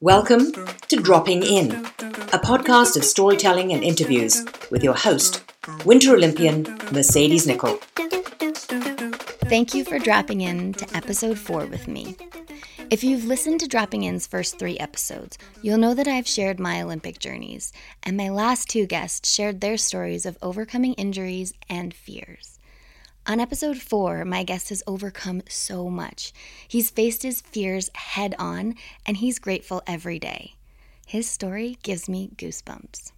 Welcome to Dropping In, a podcast of storytelling and interviews with your host, Winter Olympian Mercedes Nicoll. Thank you for dropping in to episode four with me. If you've listened to Dropping In's first three episodes, you'll know that I've shared my Olympic journeys, and my last two guests shared their stories of overcoming injuries and fears. On episode four, my guest has overcome so much. He's faced his fears head on, and he's grateful every day. His story gives me goosebumps.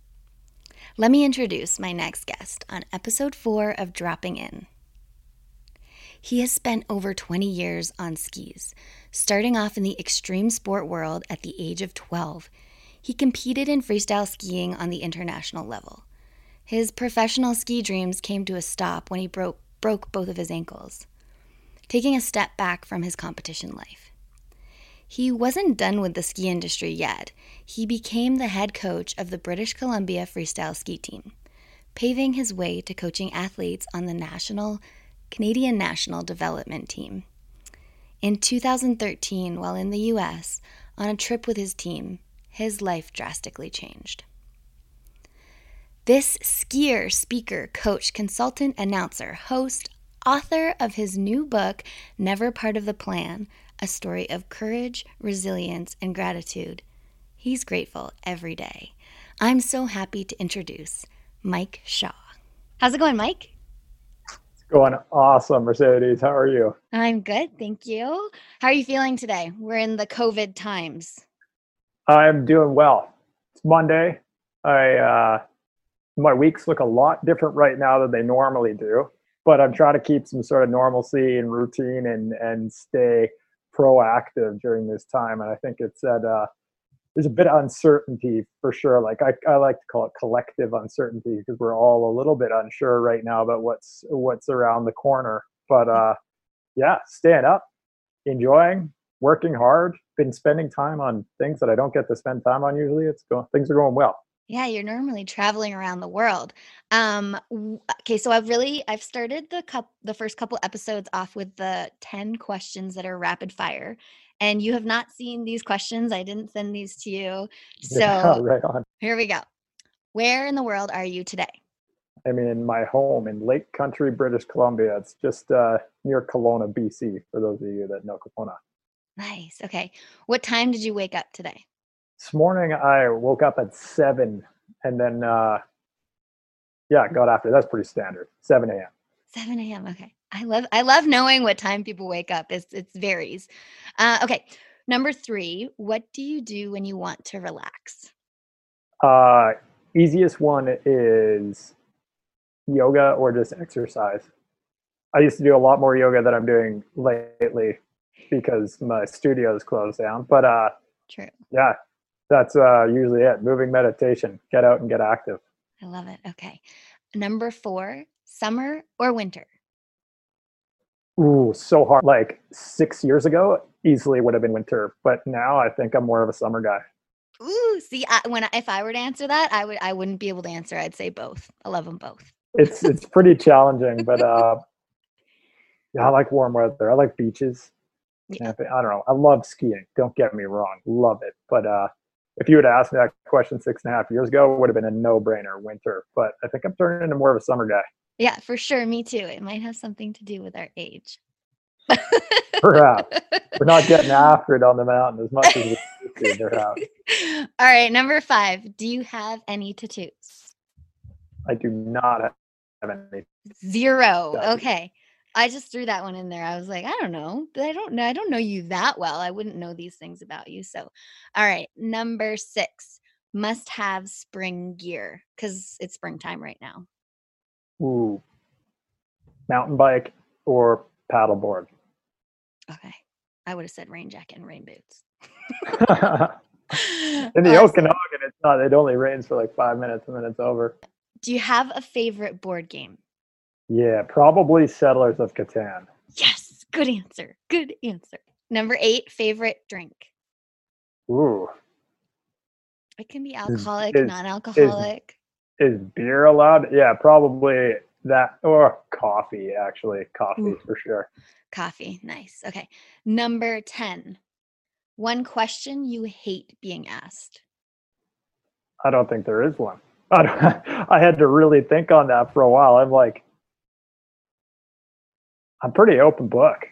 Let me introduce my next guest on episode four of Dropping In. He has spent over 20 years on skis, starting off in the extreme sport world at the age of 12. He competed in freestyle skiing on the international level. His professional ski dreams came to a stop when he broke broke both of his ankles, taking a step back from his competition life. He wasn't done with the ski industry yet. He became the head coach of the British Columbia freestyle ski team, paving his way to coaching athletes on the national Canadian National Development Team. In 2013, while in the US, on a trip with his team, his life drastically changed. This skier, speaker, coach, consultant, announcer, host, author of his new book, Never Part of the Plan A Story of Courage, Resilience, and Gratitude. He's grateful every day. I'm so happy to introduce Mike Shaw. How's it going, Mike? It's going awesome, Mercedes. How are you? I'm good, thank you. How are you feeling today? We're in the COVID times. I'm doing well. It's Monday. I uh, my weeks look a lot different right now than they normally do but i'm trying to keep some sort of normalcy and routine and and stay proactive during this time. And i think it's that uh, there's a bit of uncertainty for sure. Like I, I like to call it collective uncertainty because we're all a little bit unsure right now about what's what's around the corner. But uh yeah staying up enjoying working hard been spending time on things that i don't get to spend time on usually. It's going things are going well yeah, you're normally traveling around the world. Um, okay, so I've really I've started the cup the first couple episodes off with the 10 questions that are rapid fire. And you have not seen these questions. I didn't send these to you. So yeah, right on. here we go. Where in the world are you today? I'm in my home in Lake Country, British Columbia. It's just uh, near Kelowna, BC, for those of you that know Kelowna. Nice. Okay. What time did you wake up today? This morning I woke up at seven and then uh yeah, got after. That's pretty standard. Seven a.m. Seven a.m. Okay. I love I love knowing what time people wake up. It's it varies. Uh, okay. Number three, what do you do when you want to relax? Uh easiest one is yoga or just exercise. I used to do a lot more yoga than I'm doing lately because my studio is closed down. But uh True. Yeah, that's uh, usually it. Moving meditation. Get out and get active. I love it. Okay. Number four, summer or winter? Ooh, so hard. Like six years ago, easily would have been winter, but now I think I'm more of a summer guy. Ooh, see, I, when I, if I were to answer that, I would I wouldn't be able to answer. I'd say both. I love them both. It's it's pretty challenging, but uh, yeah, I like warm weather. I like beaches. Yeah. I don't know. I love skiing. Don't get me wrong, love it. But uh, if you had asked me that question six and a half years ago, it would have been a no brainer winter. But I think I'm turning into more of a summer guy. Yeah, for sure. Me too. It might have something to do with our age. perhaps. We're not getting after it on the mountain as much as we do, perhaps. All right. Number five. Do you have any tattoos? I do not have any. Zero. Okay. I just threw that one in there. I was like, I don't know. I don't know. I don't know you that well. I wouldn't know these things about you. So, all right. Number six, must have spring gear because it's springtime right now. Ooh. Mountain bike or paddleboard. Okay. I would have said rain jacket and rain boots. In the Awesome. Okanagan, it's not. It only rains for like five minutes and then it's over. Do you have a favorite board game? Yeah, probably Settlers of Catan. Yes, good answer. Good answer. Number eight, favorite drink. Ooh, It can be alcoholic, is- non-alcoholic. is beer allowed? Yeah, probably that or coffee. Actually, coffee Ooh. for sure. Coffee. Nice. Okay. Number 10. One question you hate being asked. I don't think there is one. I, don't, I had to really think on that for a while. I'm like, I'm pretty open book,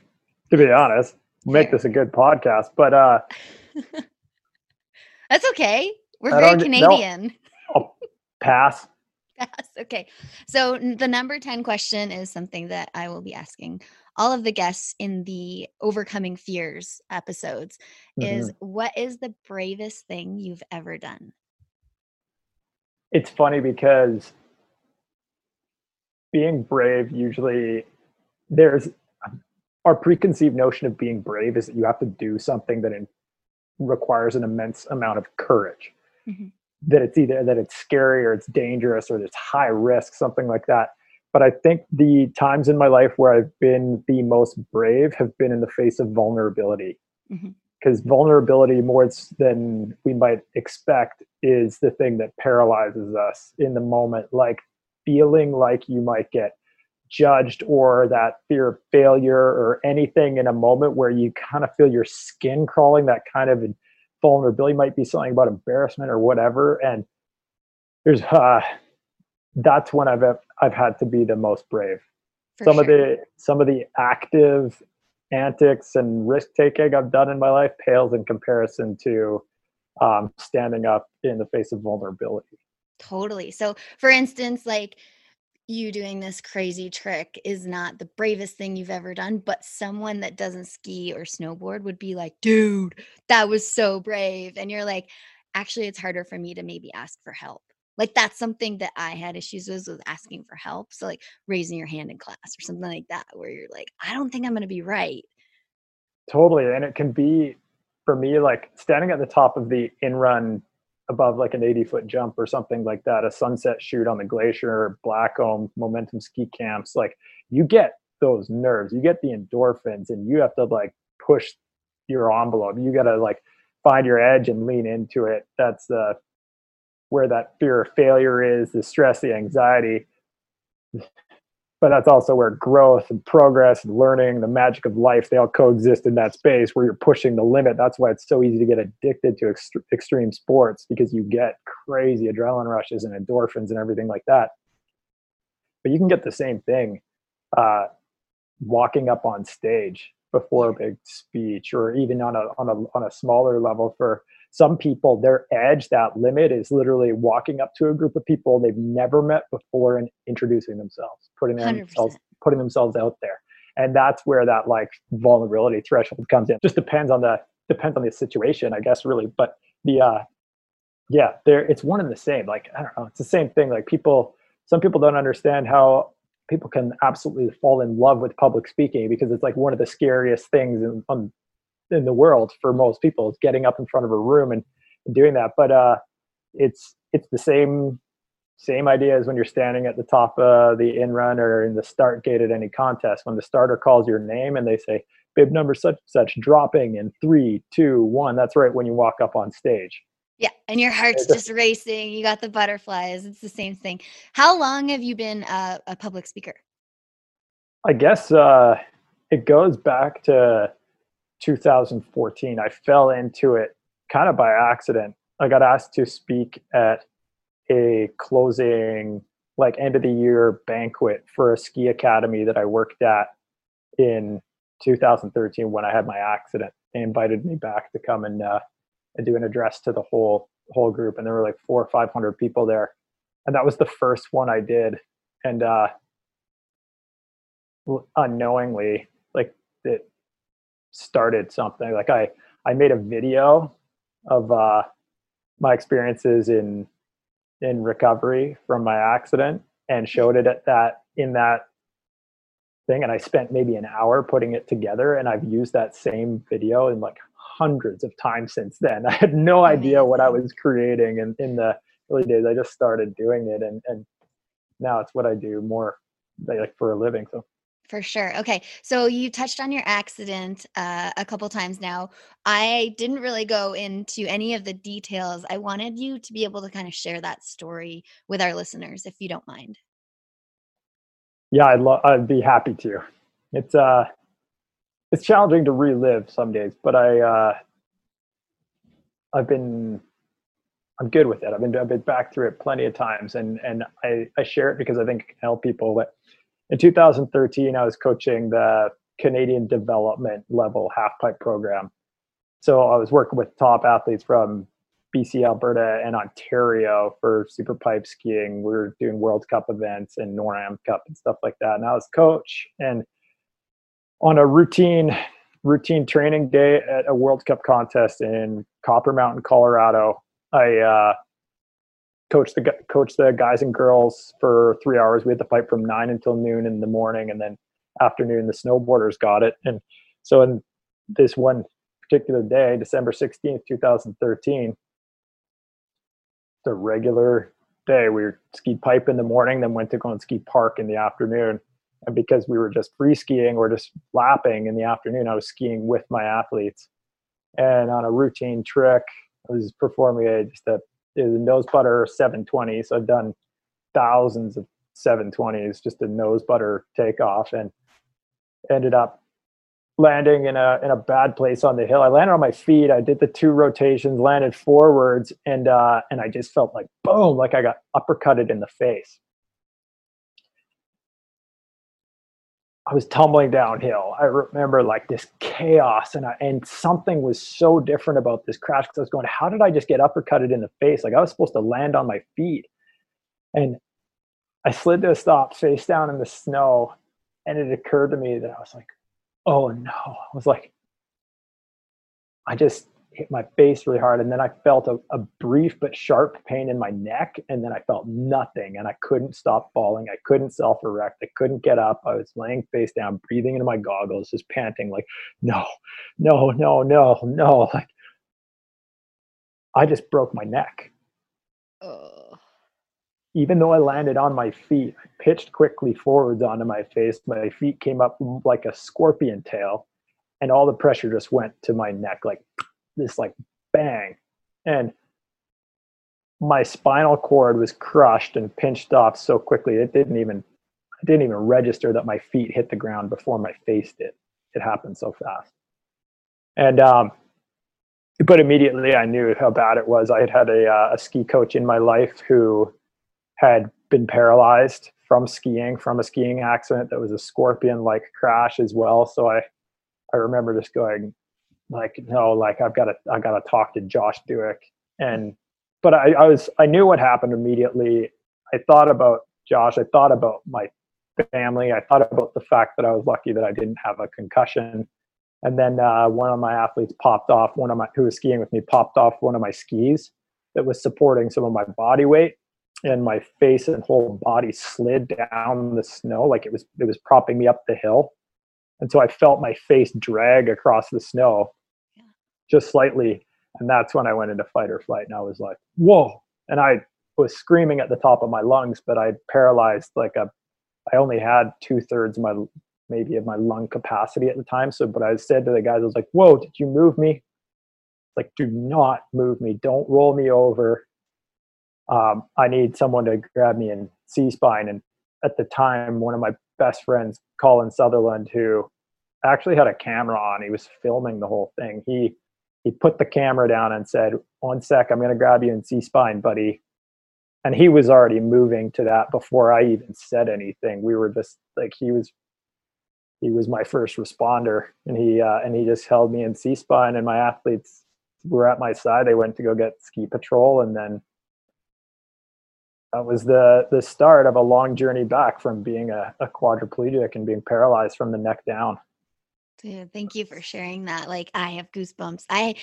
to be honest. Make this a good podcast, but uh, That's okay. We're I very don't no. Canadian. I'll pass. Okay. So the number 10 question is something that I will be asking all of the guests in the Overcoming Fears episodes is what is the bravest thing you've ever done? it's funny because being brave usually there's our preconceived notion of being brave is that you have to do something that in, requires an immense amount of courage. Mhm. that it's either that it's scary or it's dangerous or it's high risk something like that. But i think the times in my life where i've been the most brave have been in the face of vulnerability. Because vulnerability more than we might expect is the thing that paralyzes us in the moment like feeling like you might get judged or that fear of failure or anything in a moment where you kind of feel your skin crawling that kind of vulnerability might be something about embarrassment or whatever and there's uh that's when i've i've had to be the most brave For some of the some of the active antics and risk taking I've done in my life pales in comparison to um, standing up in the face of vulnerability. Totally. So, for instance, like you doing this crazy trick is not the bravest thing you've ever done, but someone that doesn't ski or snowboard would be like, dude, that was so brave. And you're like, actually, it's harder for me to maybe ask for help. Like, that's something that I had issues with, with asking for help. So, like raising your hand in class or something like that, where you're like, I don't think I'm to be right. Totally, and it can be for me like standing at the top of the in run above like an 80 foot jump or something like that, a sunset shoot on the glacier, Blackcomb, momentum ski camps. Like you get those nerves, you get the endorphins, and you have to like push your envelope. You got to like find your edge and lean into it. That's the where that fear of failure is, the stress, the anxiety. But that's also where growth and progress and learning, the magic of life, they all coexist in that space where you're pushing the limit. That's why it's so easy to get addicted to ext- extreme sports because you get crazy adrenaline rushes and endorphins and everything like that. But you can get the same thing uh, walking up on stage before a big speech or even on a, on a, on a smaller level for some people their edge that limit is literally walking up to a group of people they've never met before and introducing themselves putting 100%. themselves putting themselves out there. And that's where that like vulnerability threshold comes in. Just depends on the depends on the situation i guess really. But the uh yeah there it's one and the same. Like i don't know it's the same thing. Like people some people don't understand how people can absolutely fall in love with public speaking because it's like one of the scariest things in, on, in the world for most people is getting up in front of a room and, and doing that but uh it's it's the same same idea as when you're standing at the top of the in run or in the start gate at any contest when the starter calls your name and they say bib number such such dropping in three two one that's right when you walk up on stage Yeah. And your heart's just racing. You got the butterflies. It's the same thing. How long have you been a, a public speaker? I guess uh, it goes back to 2014. I fell into it kind of by accident. I got asked to speak at a closing, like end of the year banquet for a ski academy that I worked at in 2013 when I had my accident. They invited me back to come and uh, and do an address to the whole whole group, and there were like four or five hundred people there, and that was the first one I did, and uh, unknowingly like it started something like i i made a video of uh my experiences in in recovery from my accident and showed it at that in that thing and I spent maybe an hour putting it together and I've used that same video in like hundreds of times since then. I had no idea what I was creating in, in the early days. I just started doing it and, and now it's what I do more like for a living. So for sure. Okay. So you touched on your accident uh, a couple times now. I didn't really go into any of the details. I wanted you to be able to kind of share that story with our listeners, if you don't mind. Yeah, I'd love. I'd be happy to. It's uh, it's challenging to relive some days, but I uh, I've been I'm good with it. I've been I've been back through it plenty of times, and and I I share it because I think it can help people that in 2013, I was coaching the Canadian development level half pipe program. So I was working with top athletes from BC, Alberta, and Ontario for super pipe skiing. We were doing World Cup events and NORAM Cup and stuff like that. And I was coach and on a routine routine training day at a World Cup contest in Copper Mountain, Colorado, I uh, coach the coach the guys and girls for three hours. We had to fight from nine until noon in the morning, and then afternoon the snowboarders got it. And so in this one particular day, December sixteenth, two thousand thirteen, the regular day we skied pipe in the morning, then went to go and ski park in the afternoon. And because we were just free skiing or just lapping in the afternoon, I was skiing with my athletes. And on a routine trick, I was performing a, just a is a nose butter 720. So I've done thousands of 720s, just a nose butter takeoff, and ended up landing in a in a bad place on the hill. I landed on my feet. I did the two rotations, landed forwards, and uh, and I just felt like boom, like I got uppercutted in the face. I was tumbling downhill. I remember like this chaos, and I, and something was so different about this crash because I was going, "How did I just get uppercutted in the face? Like I was supposed to land on my feet." And I slid to a stop, face down in the snow, and it occurred to me that I was like, "Oh no!" I was like, I just hit my face really hard and then i felt a, a, brief but sharp pain in my neck and then i felt nothing and i couldn't stop falling. I couldn't self-erect. I couldn't get up. I was laying face down breathing into my goggles just panting like no no no no no like i just broke my neck. Oh. even though i landed on my feet i pitched quickly forwards onto my face. My feet came up like a scorpion tail and all the pressure just went to my neck like this like bang and my spinal cord was crushed and pinched off so quickly it didn't even I didn't even register that my feet hit the ground before my face did. It happened so fast. And um, but immediately I knew how bad it was. I had had a, uh, a ski coach in my life who had been paralyzed from skiing from a skiing accident that was a scorpion like crash as well. So I I remember just going, like no like i've got to i got to talk to josh dueck and but I, I was i knew what happened immediately. I thought about josh. I thought about my family. I thought about the fact that i was lucky that i didn't have a concussion. And then uh, one of my athletes popped off one of my who was skiing with me popped off one of my skis that was supporting some of my body weight. And my face and whole body slid down the snow like it was it was propping me up the hill. And so i felt my face drag across the snow just slightly. And that's when I went into fight or flight. And I was like, whoa. And I was screaming at the top of my lungs, but I paralyzed like a, I only had two thirds of my, maybe of my lung capacity at the time. So, but I said to the guys, I was like, whoa, did you move me? Like, do not move me. Don't roll me over. Um, I need someone to grab me and C spine. And at the time, one of my best friends, Colin Sutherland, who actually had a camera on, he was filming the whole thing. He he put the camera down and said, "One sec, I'm going to grab you and C spine, buddy." And he was already moving to that before I even said anything. We were just like he was he was my first responder, and he uh, and he just held me in C spine, and my athletes were at my side. They went to go get ski patrol, and then that was the the start of a long journey back from being a, a quadriplegic and being paralyzed from the neck down. Dude, thank you for sharing that. Like I have goosebumps. I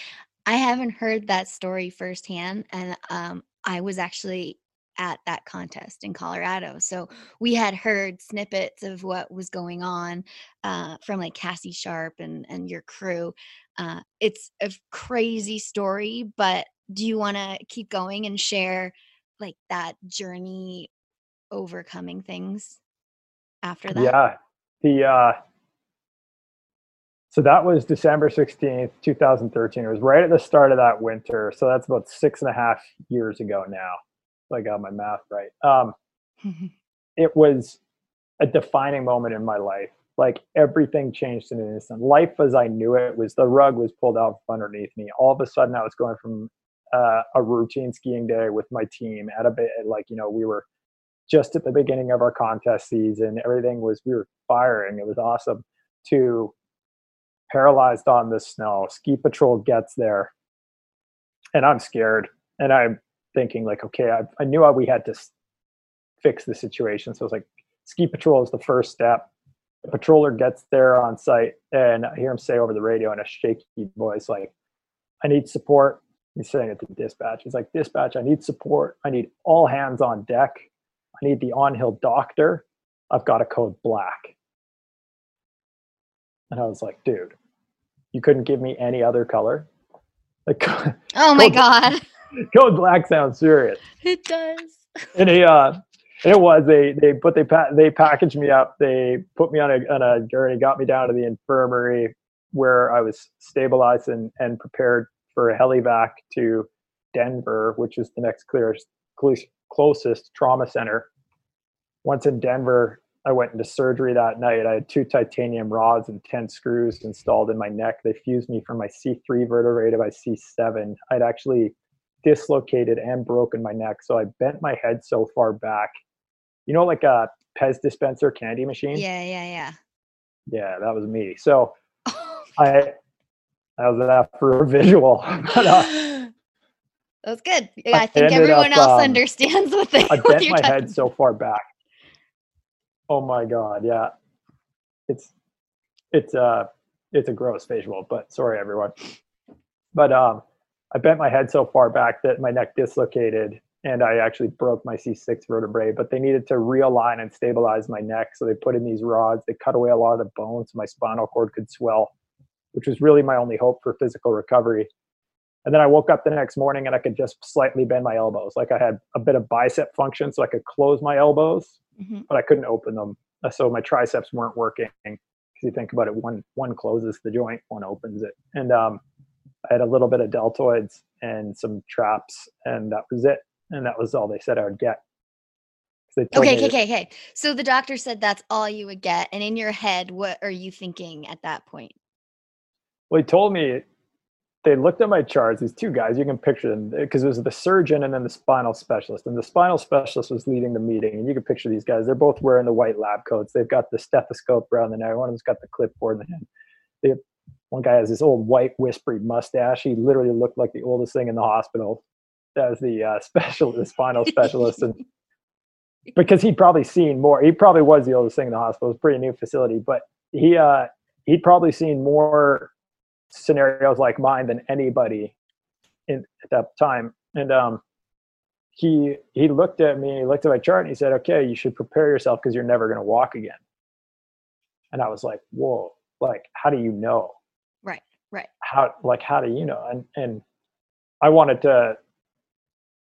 I haven't heard that story firsthand and um I was actually at that contest in Colorado. So we had heard snippets of what was going on uh, from like Cassie Sharpe and and your crew. Uh, it's a crazy story, but do you want to keep going and share like that journey overcoming things after that? Yeah. The uh so that was December 16th, 2013. It was right at the start of that winter. So that's about six and a half years ago now. If I got my math right. Um it was a defining moment in my life. Like everything changed in an instant. Life as I knew it was the rug was pulled out from underneath me. All of a sudden I was going from uh, a routine skiing day with my team at a bit like you know we were just at the beginning of our contest season everything was we were firing it was awesome to paralyzed on the snow ski patrol gets there and i'm scared and i'm thinking like okay i, I knew we had to fix the situation so it's like ski patrol is the first step the patroller gets there on site and i hear him say over the radio in a shaky voice like i need support He's saying it to dispatch. He's like, dispatch, I need support. I need all hands on deck. I need the on hill doctor. I've got a code black. And I was like, dude, you couldn't give me any other color? Like, oh my God. Code black sounds serious. It does. And he, uh, it was they they put they pa- they packaged me up. They put me on a on a gurney, got me down to the infirmary where I was stabilized and and prepared for a helivac to Denver, which is the next clearest, closest trauma center. Once in Denver, I went into surgery that night. I had two titanium rods and 10 screws installed in my neck. They fused me from my C3 vertebrae to my C7. I'd actually dislocated and broken my neck. So I bent my head so far back. You know, like a Pez dispenser candy machine? Yeah, yeah, yeah. Yeah, that was me. So I I was that for a visual? but, uh, That's good. I think everyone up, else um, understands what they. I bent my head so far back. Oh my god! Yeah, it's it's uh it's a gross visual, but sorry everyone. But um, I bent my head so far back that my neck dislocated, and I actually broke my C6 vertebrae. But they needed to realign and stabilize my neck, so they put in these rods. They cut away a lot of the bones, so my spinal cord could swell which was really my only hope for physical recovery. And then I woke up the next morning and I could just slightly bend my elbows. Like I had a bit of bicep function, so I could close my elbows, mm-hmm. but I couldn't open them. Uh, so my triceps weren't working. Because you think about it, one one closes the joint, one opens it. And um, I had a little bit of deltoids and some traps, and that was it. And that was all they said I would get. Okay, okay, okay, okay. So the doctor said that's all you would get. And in your head, what are you thinking at that point? Well, he told me they looked at my charts. These two guys, you can picture them because it was the surgeon and then the spinal specialist. And the spinal specialist was leading the meeting, and you can picture these guys. They're both wearing the white lab coats. They've got the stethoscope around the neck. One of them's got the clipboard in the hand. They, one guy has this old white whispery mustache. He literally looked like the oldest thing in the hospital. That was the uh, special, the spinal specialist, and because he'd probably seen more. He probably was the oldest thing in the hospital. It was a pretty new facility, but he uh, he'd probably seen more scenarios like mine than anybody in, at that time. And um, he he looked at me, he looked at my chart, and he said, "Okay, you should prepare yourself because you're never going to walk again." And I was like, "Whoa! Like, how do you know?" Right, right. How like how do you know? And and I wanted to.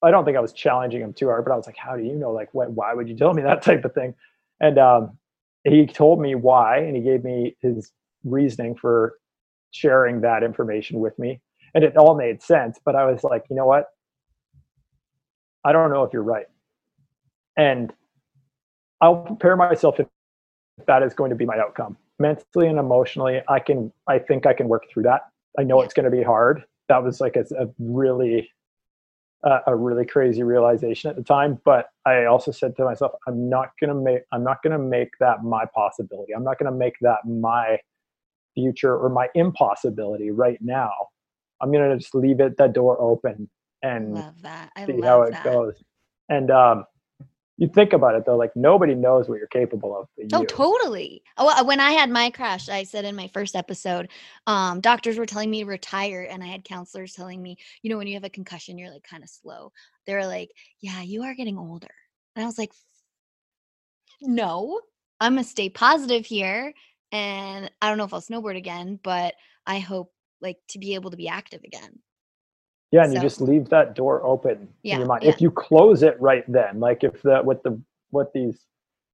I don't think I was challenging him too hard, but I was like, "How do you know? Like, what? Why would you tell me that type of thing?" And um, he told me why, and he gave me his reasoning for sharing that information with me. And it all made sense. But I was like, you know what? I don't know if you're right. And I'll prepare myself if that is going to be my outcome. Mentally and emotionally, I can I think I can work through that. I know it's going to be hard. That was like a, a really uh, a really crazy realization at the time but i also said to myself i'm not going to make i'm not going to make that my possibility i'm not going to make that my future or my impossibility right now. I'm gonna just leave it the door open and see how it that. goes. And um, you think about it though, like nobody knows what you're capable of. Oh, totally. Oh, uh, when I had my crash, I said in my first episode, um, doctors were telling me to retire, and I had counselors telling me, you know, when you have a concussion, you're like kind of slow. They were like, "Yeah, you are getting older," and I was like, "No, I'm gonna stay positive here." And I don't know if I'll snowboard again, but I hope like to be able to be active again. Yeah, and so, you just leave that door open yeah, in your mind. Yeah. If you close it right then, like if the what the what these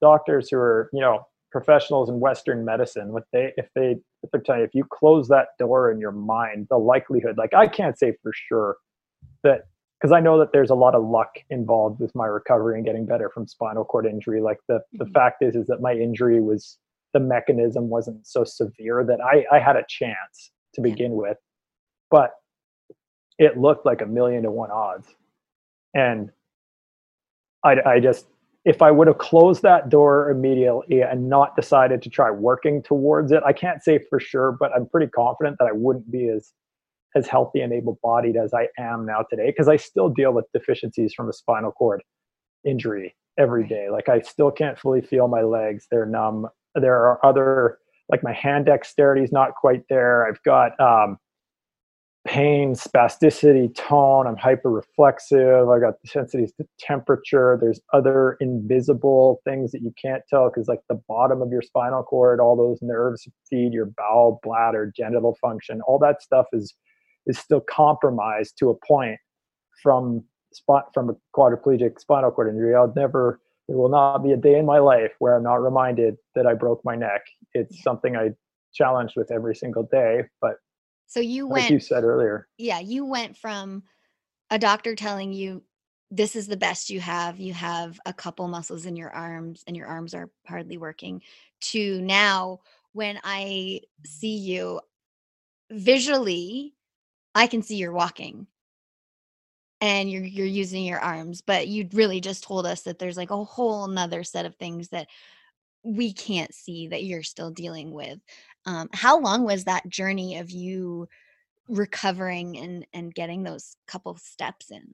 doctors who are you know professionals in Western medicine, what they if they if they're telling you if you close that door in your mind, the likelihood, like I can't say for sure that because I know that there's a lot of luck involved with my recovery and getting better from spinal cord injury. Like the mm-hmm. the fact is is that my injury was the mechanism wasn't so severe that I I had a chance to begin with, but it looked like a million to one odds. And I, I just, if I would have closed that door immediately and not decided to try working towards it, I can't say for sure, but I'm pretty confident that I wouldn't be as as healthy and able-bodied as I am now today because I still deal with deficiencies from a spinal cord injury every day. Like I still can't fully feel my legs; they're numb. There are other like my hand dexterity is not quite there. I've got um, pain, spasticity, tone. I'm hyper reflexive. I got sensitivities to temperature. There's other invisible things that you can't tell because, like, the bottom of your spinal cord, all those nerves feed your bowel, bladder, genital function. All that stuff is is still compromised to a point from spot from a quadriplegic spinal cord injury. I'll never. There will not be a day in my life where I'm not reminded that I broke my neck. It's something I challenged with every single day, but so you went, like went you said earlier. Yeah, you went from a doctor telling you this is the best you have, you have a couple muscles in your arms and your arms are hardly working to now when I see you visually I can see you're walking and you're you're using your arms but you really just told us that there's like a whole nother set of things that we can't see that you're still dealing with. Um, how long was that journey of you recovering and and getting those couple steps in?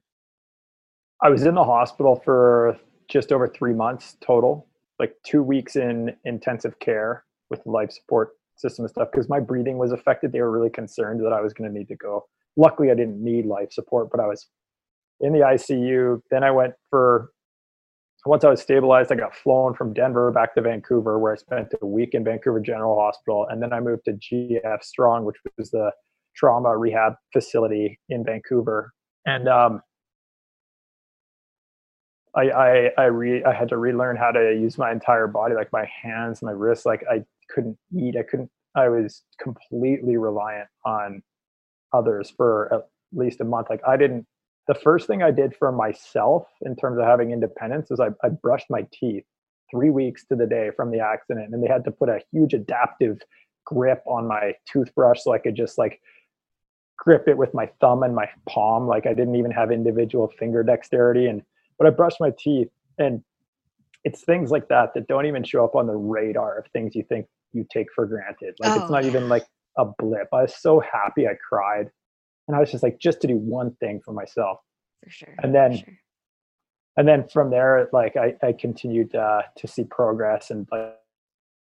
I was in the hospital for just over three months total like two weeks in intensive care with life support system and stuff because my breathing was affected. They were really concerned that i was going to need to go. Luckily i didn't need life support but i was in the icu then i went for once I was stabilized, I got flown from Denver back to Vancouver, where I spent a week in Vancouver General Hospital, and then I moved to GF Strong, which was the trauma rehab facility in Vancouver. And um, I I I, re- I had to relearn how to use my entire body, like my hands, my wrists. Like I couldn't eat. I couldn't. I was completely reliant on others for at least a month. Like I didn't the first thing I did for myself in terms of having independence is I, I brushed my teeth three weeks to the day from the accident, and they had to put a huge adaptive grip on my toothbrush so I could just like grip it with my thumb and my palm. Like I didn't even have individual finger dexterity. And but I brushed my teeth, and it's things like that that don't even show up on the radar of things you think you take for granted. Like oh. it's not even like a blip. I was so happy I cried and I was just like, just to do one thing for myself. For sure. And then, sure. and then from there, like I, I continued uh, to see progress and like,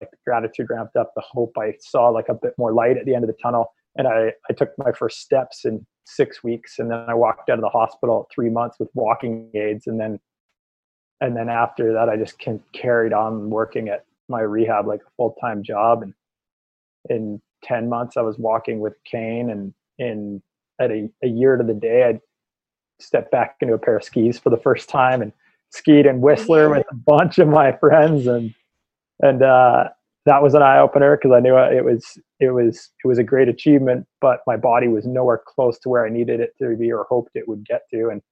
like gratitude ramped up. The hope I saw like a bit more light at the end of the tunnel. And I, I took my first steps in six weeks, and then I walked out of the hospital three months with walking aids, and then, and then after that, I just can, carried on working at my rehab like a full time job. And in ten months, I was walking with cane, and in at a, a year to the day, I stepped back into a pair of skis for the first time and skied in Whistler with a bunch of my friends, and and uh, that was an eye opener because I knew it was it was it was a great achievement, but my body was nowhere close to where I needed it to be or hoped it would get to, and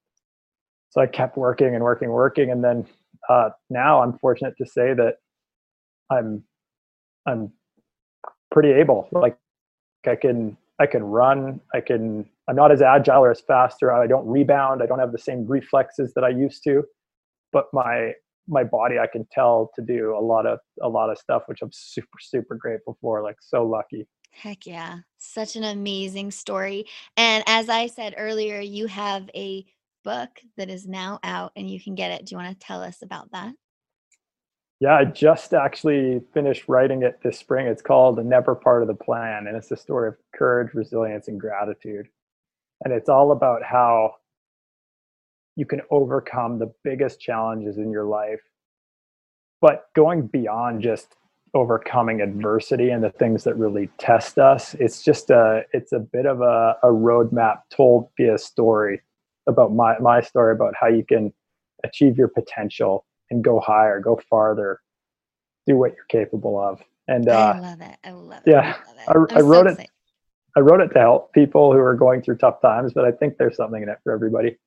so I kept working and working, working, and then uh, now I'm fortunate to say that I'm I'm pretty able. Like I can I can run. I can. I'm not as agile or as fast, or I don't rebound. I don't have the same reflexes that I used to. But my my body, I can tell to do a lot of a lot of stuff, which I'm super super grateful for. Like so lucky. Heck yeah. Such an amazing story. And as I said earlier, you have a book that is now out and you can get it. Do you want to tell us about that? Yeah, I just actually finished writing it this spring. It's called The Never Part of the Plan, and it's a story of courage, resilience, and gratitude. And it's all about how you can overcome the biggest challenges in your life, but going beyond just overcoming adversity and the things that really test us. It's just a it's a bit of a, a roadmap told via story about my my story about how you can achieve your potential and go higher, go farther, do what you're capable of. And uh, I love it. I love it. Yeah, I, I, I wrote so it. I wrote it to help people who are going through tough times, but I think there's something in it for everybody.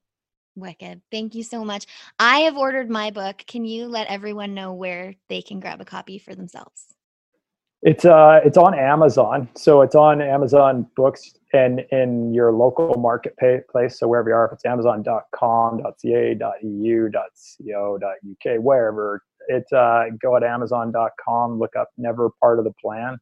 Wicked. Thank you so much. I have ordered my book. Can you let everyone know where they can grab a copy for themselves? It's uh it's on Amazon. So it's on Amazon books and in your local marketplace. So wherever you are, if it's amazon.com, .ca, .eu, .co, .uk, wherever, it's uh go at amazon.com, look up never part of the plan,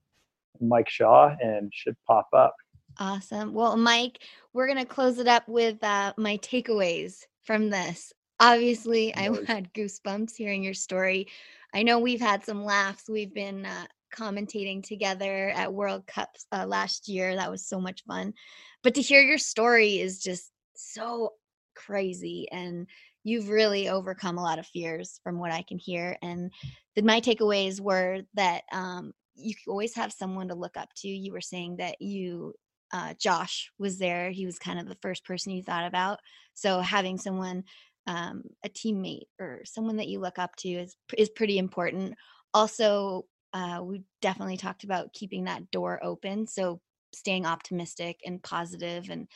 Mike Shaw, and should pop up. Awesome. Well, Mike, we're going to close it up with uh, my takeaways from this. Obviously, I had goosebumps hearing your story. I know we've had some laughs. We've been uh, commentating together at World Cups uh, last year. That was so much fun. But to hear your story is just so crazy. And you've really overcome a lot of fears from what I can hear. And my takeaways were that um, you always have someone to look up to. You were saying that you uh, Josh was there. He was kind of the first person you thought about. So having someone, um, a teammate or someone that you look up to is is pretty important. Also, uh, we definitely talked about keeping that door open. So staying optimistic and positive. And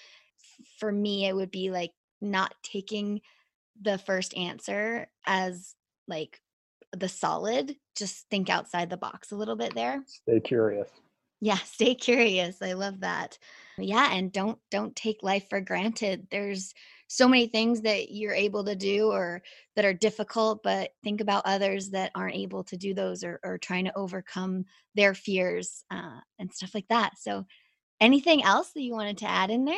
for me, it would be like not taking the first answer as like the solid. Just think outside the box a little bit there. Stay curious yeah stay curious i love that yeah and don't don't take life for granted there's so many things that you're able to do or that are difficult but think about others that aren't able to do those or, or trying to overcome their fears uh, and stuff like that so anything else that you wanted to add in there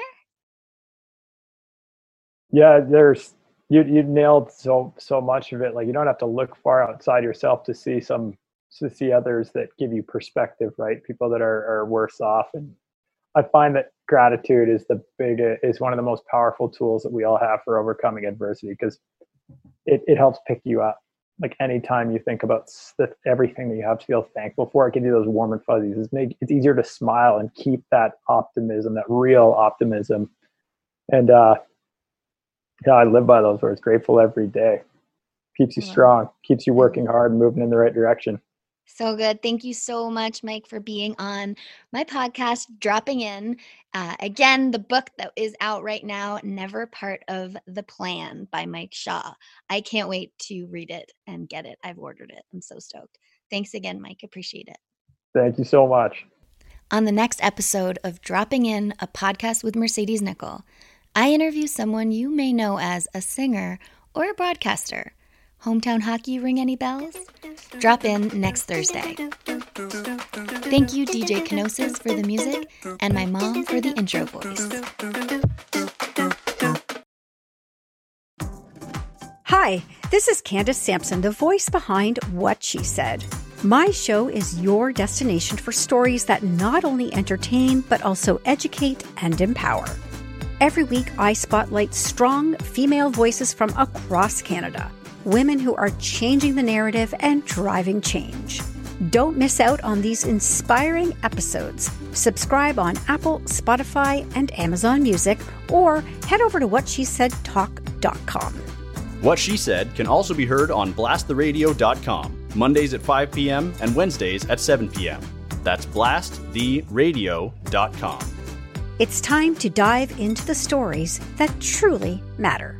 yeah there's you you nailed so so much of it like you don't have to look far outside yourself to see some to see others that give you perspective, right? People that are, are worse off. And I find that gratitude is the big is one of the most powerful tools that we all have for overcoming adversity because it, it helps pick you up. Like anytime you think about everything that you have to feel thankful for, it gives you those warm and fuzzies. It's make it's easier to smile and keep that optimism, that real optimism. And uh, yeah, I live by those words. Grateful every day keeps you strong, keeps you working hard, moving in the right direction. So good. Thank you so much, Mike, for being on my podcast, dropping in. Uh, again, the book that is out right now, Never Part of the Plan by Mike Shaw. I can't wait to read it and get it. I've ordered it. I'm so stoked. Thanks again, Mike. Appreciate it. Thank you so much. On the next episode of Dropping In, a podcast with Mercedes Nicoll, I interview someone you may know as a singer or a broadcaster. Hometown hockey ring any bells? Drop in next Thursday. Thank you, DJ Kenosis, for the music, and my mom for the intro voice. Hi, this is Candace Sampson, the voice behind What She Said. My show is your destination for stories that not only entertain, but also educate and empower. Every week, I spotlight strong female voices from across Canada women who are changing the narrative and driving change. Don't miss out on these inspiring episodes. Subscribe on Apple, Spotify, and Amazon Music, or head over to whatshesaidtalk.com. What She Said can also be heard on blasttheradio.com, Mondays at 5 p.m. and Wednesdays at 7 p.m. That's blasttheradio.com. It's time to dive into the stories that truly matter.